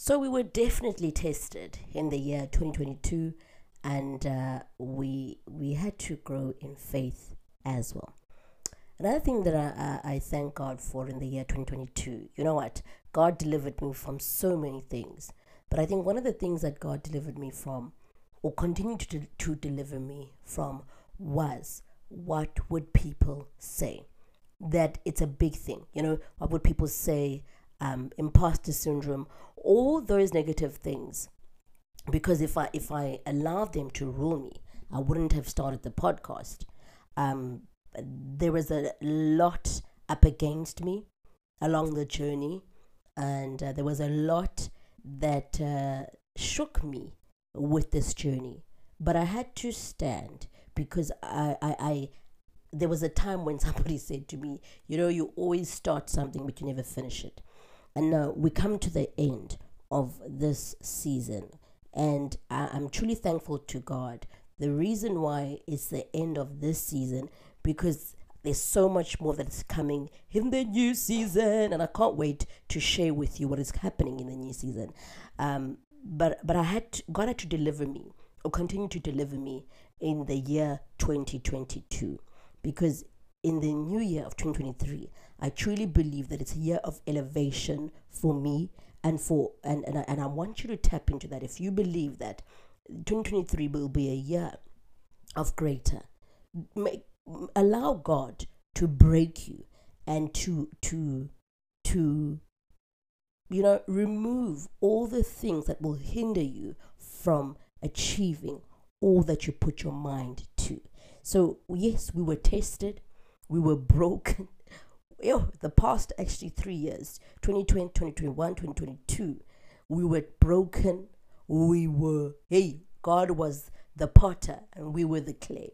So we were definitely tested in the year 2022, and uh, we we had to grow in faith as well. Another thing that I, I, I thank God for in the year 2022, you know what? God delivered me from so many things. But I think one of the things that God delivered me from, or continued to, to deliver me from, was what would people say? That it's a big thing. You know, what would people say? Um, imposter syndrome, all those negative things. Because if I if I allowed them to rule me, I wouldn't have started the podcast. Um, there was a lot up against me along the journey, and uh, there was a lot that uh, shook me with this journey. But I had to stand because I, I, I, there was a time when somebody said to me, you know, you always start something but you never finish it. And now we come to the end of this season, and I'm truly thankful to God. The reason why it's the end of this season because there's so much more that's coming in the new season, and I can't wait to share with you what is happening in the new season. Um, but but I had to, God had to deliver me or continue to deliver me in the year 2022 because in the new year of 2023 I truly believe that it's a year of elevation for me and for and and I, and I want you to tap into that if you believe that 2023 will be a year of greater make allow God to break you and to to to you know remove all the things that will hinder you from achieving all that you put your mind to. So yes, we were tested, we were broken. Yo, the past actually three years 2020 2021 2022 we were broken we were hey god was the potter and we were the clay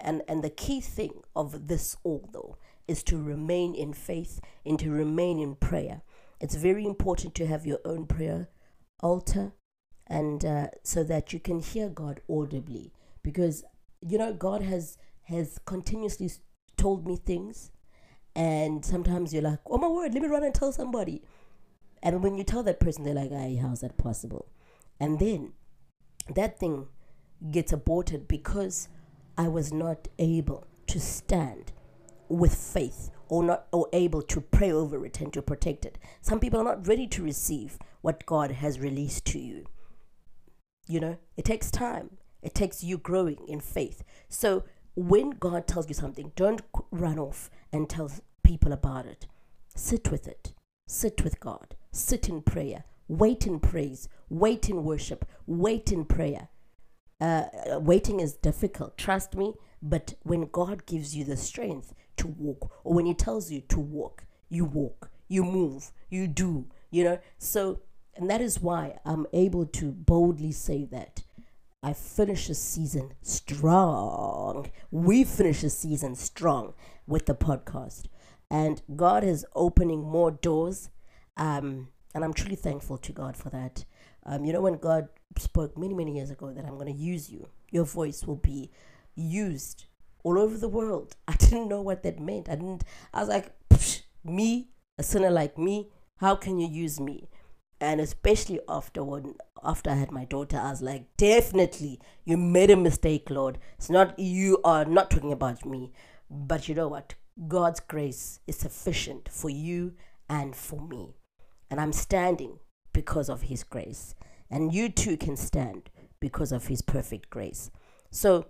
and, and the key thing of this all, though, is to remain in faith and to remain in prayer. It's very important to have your own prayer altar and uh, so that you can hear God audibly because you know God has has continuously told me things and sometimes you're like oh my word let me run and tell somebody and when you tell that person they're like hey how's that possible and then that thing gets aborted because I was not able to stand with faith or not or able to pray over it and to protect it. Some people are not ready to receive what God has released to you. You know, it takes time. It takes you growing in faith. So when God tells you something, don't run off and tell people about it. Sit with it. Sit with God. Sit in prayer. Wait in praise. Wait in worship. Wait in prayer uh, waiting is difficult, trust me. But when God gives you the strength to walk, or when He tells you to walk, you walk, you move, you do, you know. So, and that is why I'm able to boldly say that I finish the season strong. We finish the season strong with the podcast. And God is opening more doors. Um, and I'm truly thankful to God for that. Um, you know, when God spoke many, many years ago that I'm going to use you, your voice will be used all over the world. I didn't know what that meant. I didn't, I was like, me, a sinner like me, how can you use me? And especially after when, after I had my daughter, I was like, definitely, you made a mistake, Lord. It's not, you are not talking about me. But you know what? God's grace is sufficient for you and for me. And I'm standing because of His grace. And you too can stand because of His perfect grace. So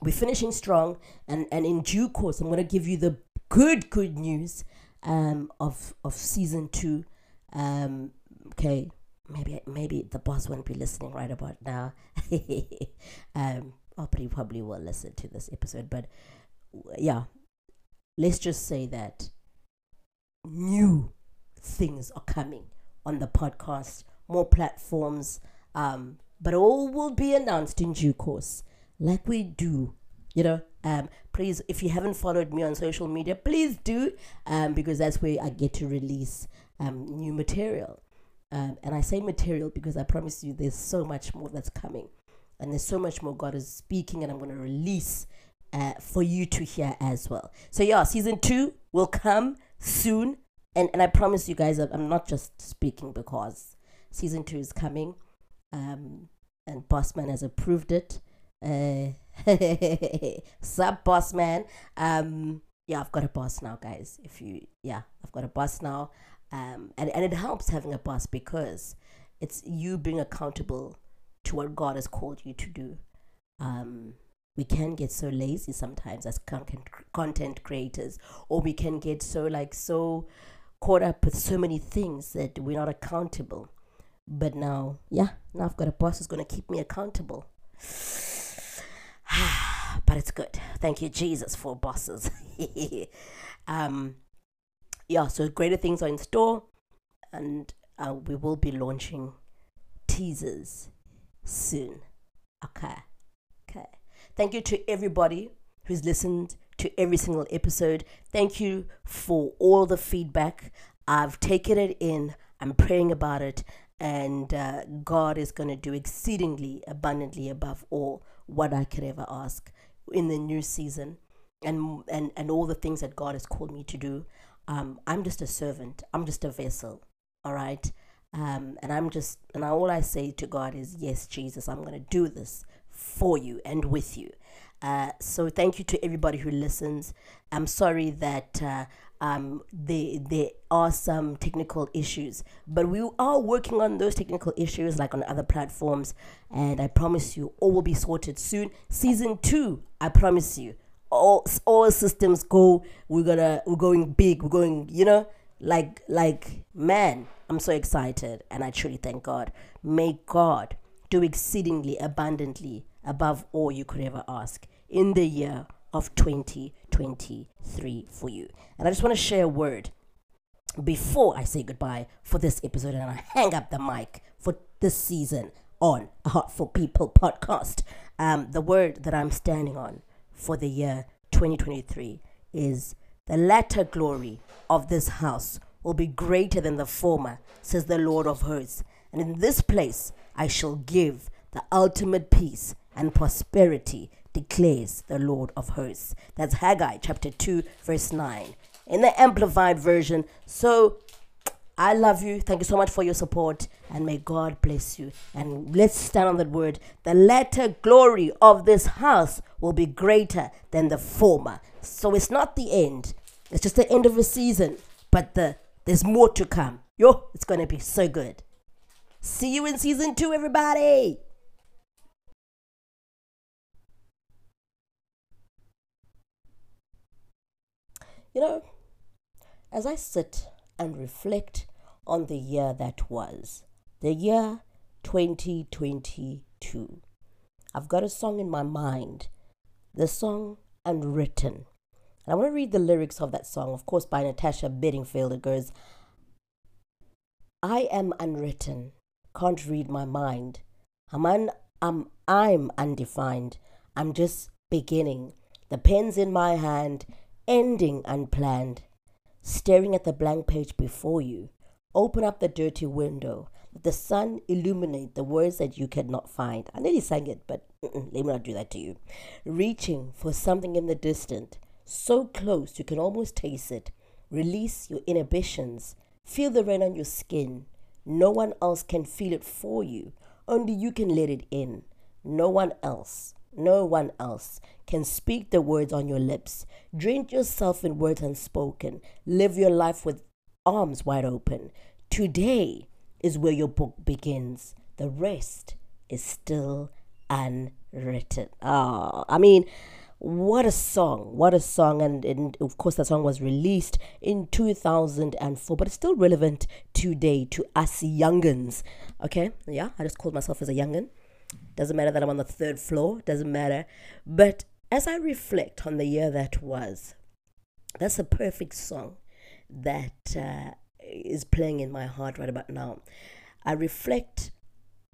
we're finishing strong, and, and in due course, I'm to give you the good, good news um, of, of season two. Um, okay, maybe maybe the boss won't be listening right about now. um, but he probably will listen to this episode. But yeah, let's just say that new things are coming on the podcast, more platforms, um, but all will be announced in due course, like we do. You know, um, please, if you haven't followed me on social media, please do, um, because that's where I get to release um, new material. Um, and I say material because I promise you there's so much more that's coming. And there's so much more God is speaking, and I'm going to release uh, for you to hear as well. So, yeah, season two will come soon and and I promise you guys, I'm not just speaking because Season two is coming, um, and Bossman has approved it. Uh, sub Bossman. Um, yeah, I've got a boss now, guys. If you, yeah, I've got a boss now. Um, and, and it helps having a boss because it's you being accountable to what God has called you to do. Um, we can get so lazy sometimes as content content creators, or we can get so like so caught up with so many things that we're not accountable. But now, yeah, now I've got a boss who's going to keep me accountable. but it's good. Thank you, Jesus, for bosses. um, yeah, so greater things are in store, and uh, we will be launching teasers soon. Okay. Okay. Thank you to everybody who's listened to every single episode. Thank you for all the feedback. I've taken it in, I'm praying about it, and uh, God is going to do exceedingly abundantly above all what I could ever ask in the new season and and and all the things that God has called me to do. Um, I'm just a servant. I'm just a vessel. All right. Um, and I'm just and all I say to God is, yes, Jesus, I'm going to do this for you and with you. Uh, so thank you to everybody who listens. I'm sorry that uh, um, there, there are some technical issues, but we are working on those technical issues like on other platforms. And I promise you, all will be sorted soon. Season two, I promise you, all all systems go. We're gonna we're going big. We're going, you know, like like man. I'm so excited, and I truly thank God. May God do exceedingly abundantly above all you could ever ask in the year of 2023 for you. And I just want to share a word before I say goodbye for this episode and I hang up the mic for this season on a Heart for People podcast. Um, the word that I'm standing on for the year 2023 is the latter glory of this house will be greater than the former, says the Lord of hosts. And in this place I shall give the ultimate peace and prosperity declares the Lord of hosts. That's Haggai chapter 2, verse 9. In the Amplified Version. So I love you. Thank you so much for your support. And may God bless you. And let's stand on that word. The latter glory of this house will be greater than the former. So it's not the end. It's just the end of a season. But the there's more to come. Yo, it's gonna be so good. See you in season two, everybody. You know, as I sit and reflect on the year that was, the year 2022, I've got a song in my mind, the song Unwritten. And I want to read the lyrics of that song, of course, by Natasha Bedingfield. It goes, I am unwritten, can't read my mind. I'm, un- I'm, I'm undefined. I'm just beginning. The pen's in my hand, ending unplanned, staring at the blank page before you. Open up the dirty window. Let the sun illuminate the words that you cannot find. I nearly sang it, but let me not do that to you. Reaching for something in the distant, so close you can almost taste it. Release your inhibitions. Feel the rain on your skin. No one else can feel it for you. Only you can let it in. No one else no one else can speak the words on your lips. Drink yourself in words unspoken. Live your life with arms wide open. Today is where your book begins. The rest is still unwritten. Ah, I mean, what a song! What a song! And, and of course, that song was released in 2004, but it's still relevant today to us youngins. Okay, yeah, I just called myself as a youngin. Doesn't matter that I'm on the third floor, doesn't matter. But as I reflect on the year that was, that's a perfect song that uh, is playing in my heart right about now. I reflect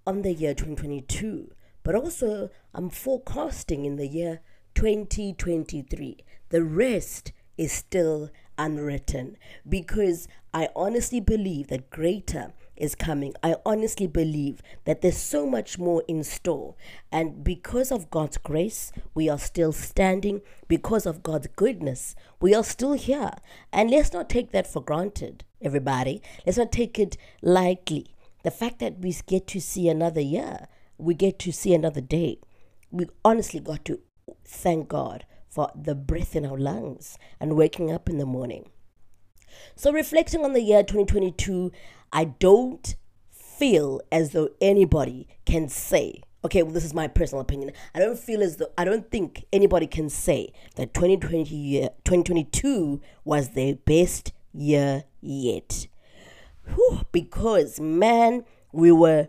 on the year 2022, but also I'm forecasting in the year 2023. The rest is still unwritten because I honestly believe that greater is coming. I honestly believe that there's so much more in store. And because of God's grace, we are still standing. Because of God's goodness, we are still here. And let's not take that for granted, everybody. Let's not take it lightly the fact that we get to see another year, we get to see another day, we honestly got to thank God for the breath in our lungs and waking up in the morning. So, reflecting on the year 2022, I don't feel as though anybody can say, okay, well, this is my personal opinion. I don't feel as though, I don't think anybody can say that 2020 year, 2022 was their best year yet. Whew, because, man, we were,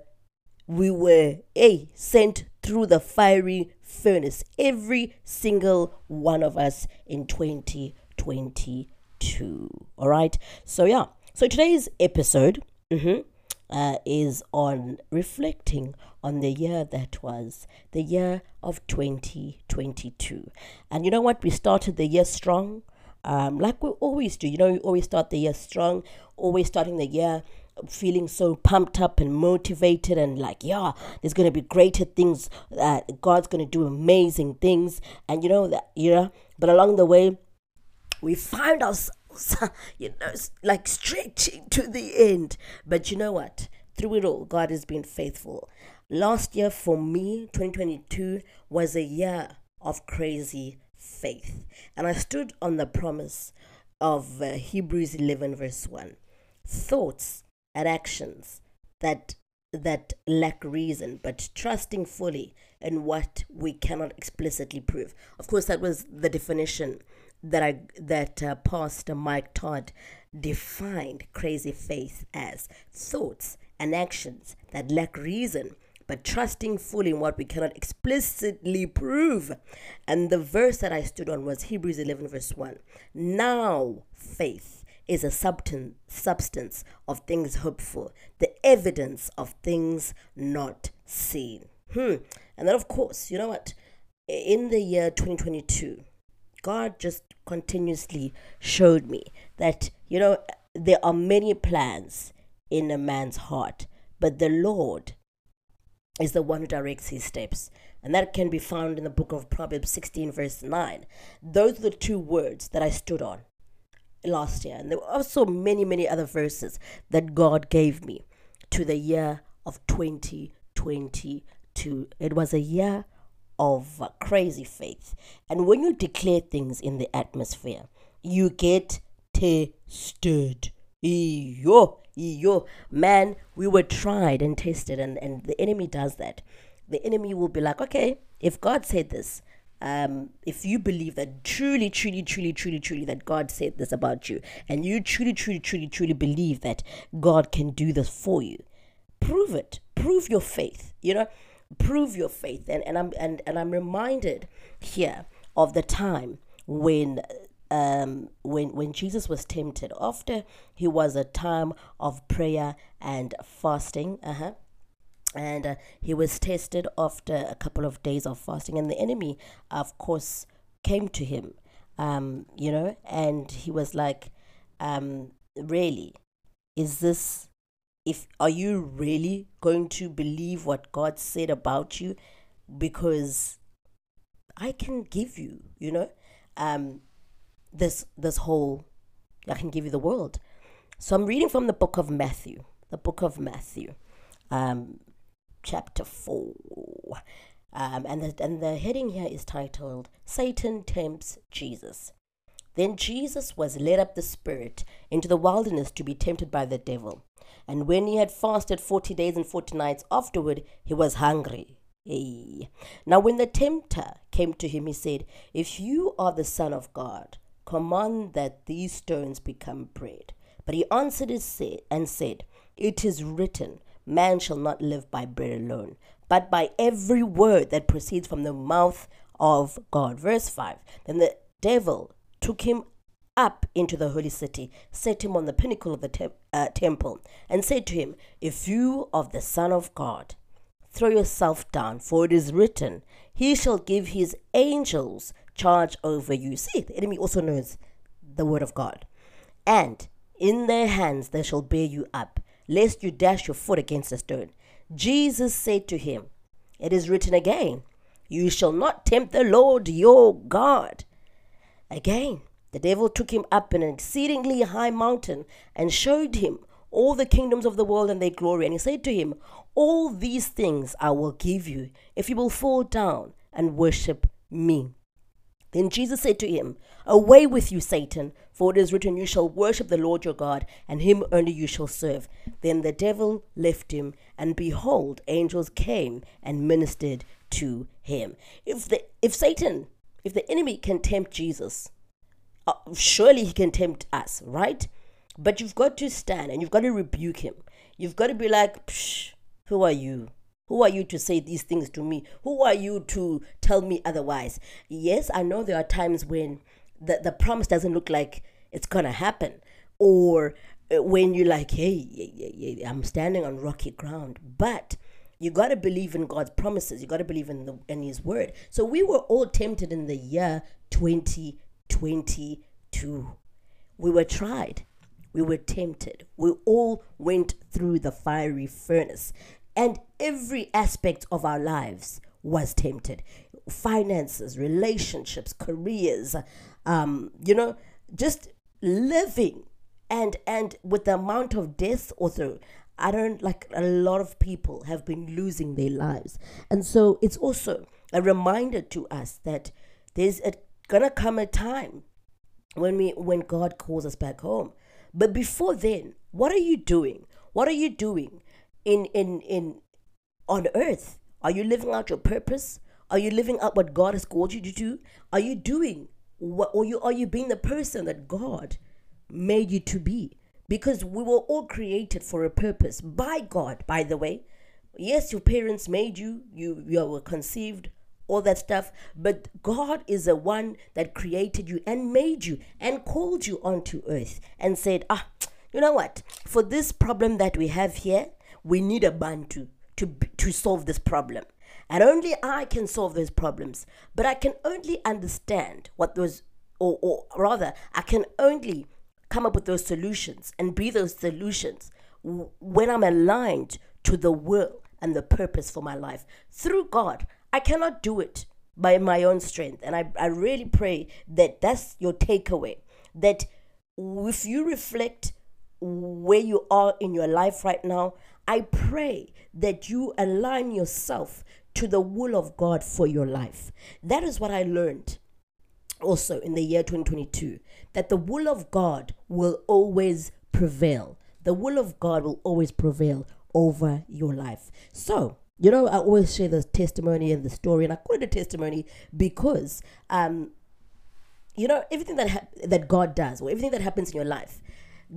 we were, a sent through the fiery furnace, every single one of us in 2022. All right. So, yeah. So, today's episode mm-hmm, uh, is on reflecting on the year that was, the year of 2022. And you know what? We started the year strong. Um, like we always do, you know, we always start the year strong, always starting the year feeling so pumped up and motivated and like yeah there's going to be greater things uh, god's going to do amazing things and you know that you know but along the way we find ourselves you know like stretching to the end. But you know what? Through it all god has been faithful. Last year for me 2022 was a year of crazy faith. And i stood on the promise of uh, hebrews 11 verse 1 thoughts at actions that that lack reason, but trusting fully in what we cannot explicitly prove. Of course, that was the definition that I that uh, Pastor Mike Todd defined crazy faith as thoughts and actions that lack reason, but trusting fully in what we cannot explicitly prove. And the verse that I stood on was Hebrews 11, verse 1. Now faith is a substance, substance of things hoped for, the evidence of things not seen. Hmm. And then, of course, you know what? In the year 2022, God just continuously showed me that, you know, there are many plans in a man's heart, but the Lord is the one who directs his steps. And that can be found in the book of Proverbs 16, verse 9. Those are the two words that I stood on last year. And there were also many, many other verses that God gave me to the year of 2022. It was a year of crazy faith. And when you declare things in the atmosphere, you get tested. Yo, yo, man, we were tried and tested, and, and the enemy does that. The enemy will be like, okay, if God said this, um, if you believe that truly, truly, truly, truly, truly that God said this about you, and you truly, truly, truly, truly believe that God can do this for you, prove it. Prove your faith. You know, prove your faith. And and I'm and, and I'm reminded here of the time when um, when when Jesus was tempted after he was a time of prayer and fasting. Uh huh and uh, he was tested after a couple of days of fasting and the enemy of course came to him um, you know and he was like um, really is this if are you really going to believe what god said about you because i can give you you know um, this this whole i can give you the world so i'm reading from the book of matthew the book of matthew um, chapter 4. Um, and, the, and the heading here is titled Satan Tempts Jesus. Then Jesus was led up the Spirit into the wilderness to be tempted by the devil. And when he had fasted forty days and forty nights afterward, he was hungry. Hey. Now, when the tempter came to him, he said, If you are the Son of God, command that these stones become bread. But he answered and said, It is written, Man shall not live by bread alone, but by every word that proceeds from the mouth of God. Verse 5 Then the devil took him up into the holy city, set him on the pinnacle of the te- uh, temple, and said to him, If you are the Son of God, throw yourself down, for it is written, He shall give his angels charge over you. See, the enemy also knows the word of God. And in their hands they shall bear you up, lest you dash your foot against a stone. Jesus said to him, It is written again, You shall not tempt the Lord your God. Again, the devil took him up in an exceedingly high mountain and showed him all the kingdoms of the world and their glory. And he said to him, All these things I will give you if you will fall down and worship me. Then Jesus said to him, Away with you, Satan, for it is written, You shall worship the Lord your God, and him only you shall serve. Then the devil left him, and behold, angels came and ministered to him. If the if Satan, if the enemy can tempt Jesus, surely he can tempt us, right? But you've got to stand and you've got to rebuke him. You've got to be like, who are you? Who are you to say these things to me? Who are you to tell me otherwise? Yes, I know there are times when the, the promise doesn't look like it's going to happen. Or uh, when you're like, hey, I'm standing on rocky ground. But you got to believe in God's promises. You got to believe in, the, in His word. So we were all tempted in the year 2022. We were tried. We were tempted. We all went through the fiery furnace and every aspect of our lives was tempted finances relationships careers um, you know just living and and with the amount of death also i don't like a lot of people have been losing their lives and so it's also a reminder to us that there's a, gonna come a time when we when god calls us back home but before then what are you doing what are you doing in in in on earth? Are you living out your purpose? Are you living out what God has called you to do? Are you doing what or you are you being the person that God made you to be? Because we were all created for a purpose by God, by the way. Yes, your parents made you, you you were conceived, all that stuff, but God is the one that created you and made you and called you onto earth and said, "Ah, you know what? For this problem that we have here, we need a bantu to to solve this problem and only i can solve those problems but i can only understand what those or, or rather i can only come up with those solutions and be those solutions when i'm aligned to the will and the purpose for my life through god i cannot do it by my own strength and i, I really pray that that's your takeaway that if you reflect where you are in your life right now I pray that you align yourself to the will of God for your life. That is what I learned also in the year 2022 that the will of God will always prevail. The will of God will always prevail over your life. So, you know, I always share the testimony and the story, and I call it a testimony because, um, you know, everything that ha- that God does or everything that happens in your life,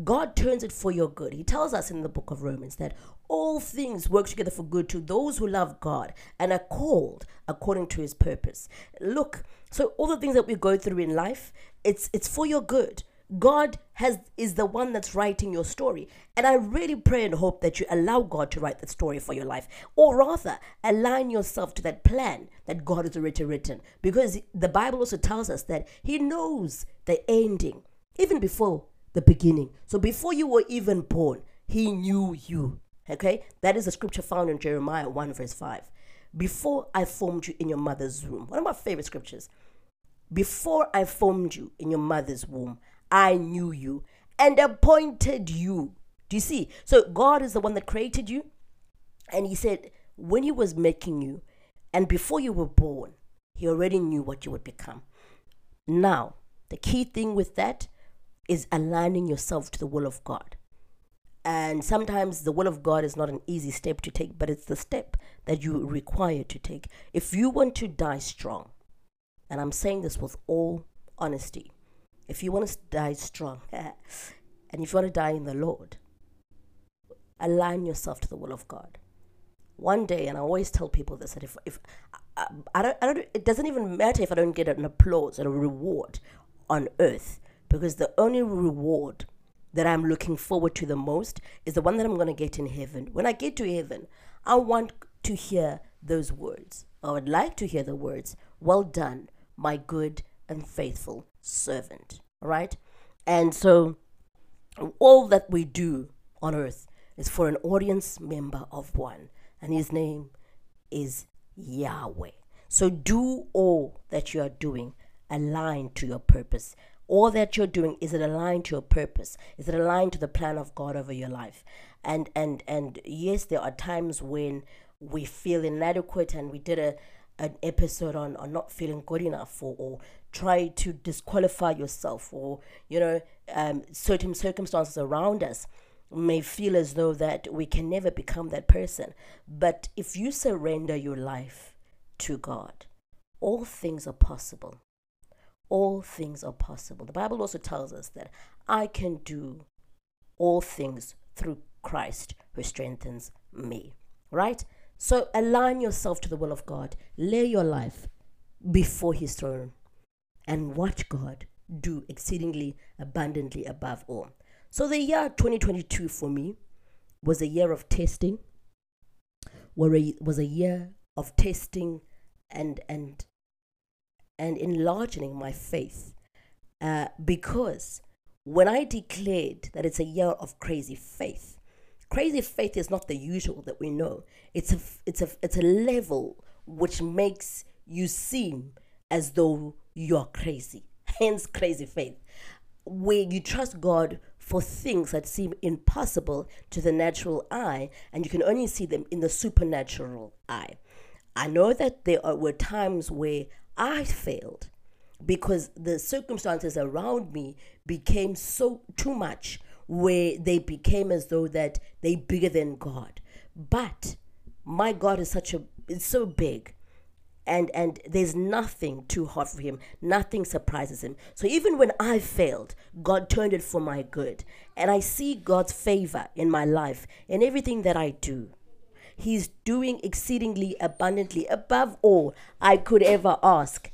God turns it for your good. He tells us in the book of Romans that all things work together for good to those who love God and are called according to his purpose. Look, so all the things that we go through in life, it's it's for your good. God has is the one that's writing your story. And I really pray and hope that you allow God to write that story for your life. Or rather, align yourself to that plan that God has already written. Because the Bible also tells us that He knows the ending, even before the beginning. So before you were even born, he knew you. Okay? That is a scripture found in Jeremiah 1, verse 5. Before I formed you in your mother's womb. One of my favorite scriptures. Before I formed you in your mother's womb, I knew you and appointed you. Do you see? So God is the one that created you. And He said, when He was making you, and before you were born, He already knew what you would become. Now, the key thing with that is aligning yourself to the will of God. And sometimes the will of God is not an easy step to take, but it's the step that you require to take. If you want to die strong, and I'm saying this with all honesty, if you want to die strong, and if you want to die in the Lord, align yourself to the will of God. One day, and I always tell people this, that if, if I, I, don't, I don't, it doesn't even matter if I don't get an applause and a reward on earth because the only reward that I'm looking forward to the most is the one that I'm going to get in heaven. When I get to heaven, I want to hear those words. I would like to hear the words, Well done, my good and faithful servant. Right? And so, all that we do on earth is for an audience member of one, and his name is Yahweh. So, do all that you are doing aligned to your purpose. all that you're doing is it aligned to your purpose is it aligned to the plan of god over your life and and and yes there are times when we feel inadequate and we did a an episode on, on not feeling good enough for or try to disqualify yourself or you know um, certain circumstances around us may feel as though that we can never become that person. But if you surrender your life to god all things are possible. All things are possible. The bible also tells us that i can do all things through christ who strengthens me right? So align yourself to the will of God. Lay your life before His throne and watch God do exceedingly abundantly above all. So the year 2022 for me was a year of testing, was a year of testing and and and enlarging my faith uh, because when I declared that it's a year of crazy faith, Crazy faith is not the usual that we know. It's a it's a it's a level which makes you seem as though you're crazy. Hence crazy faith. Where you trust God for things that seem impossible to the natural eye and you can only see them in the supernatural eye. I know that there were times where I failed because the circumstances around me became so too much where they became as though that they bigger than God. But my God is such a it's so big and and there's nothing too hard for him. Nothing surprises him. So even when i failed god turned it for my good. And i see god's favor in my life in everything that i do. He's doing exceedingly abundantly above all i could ever ask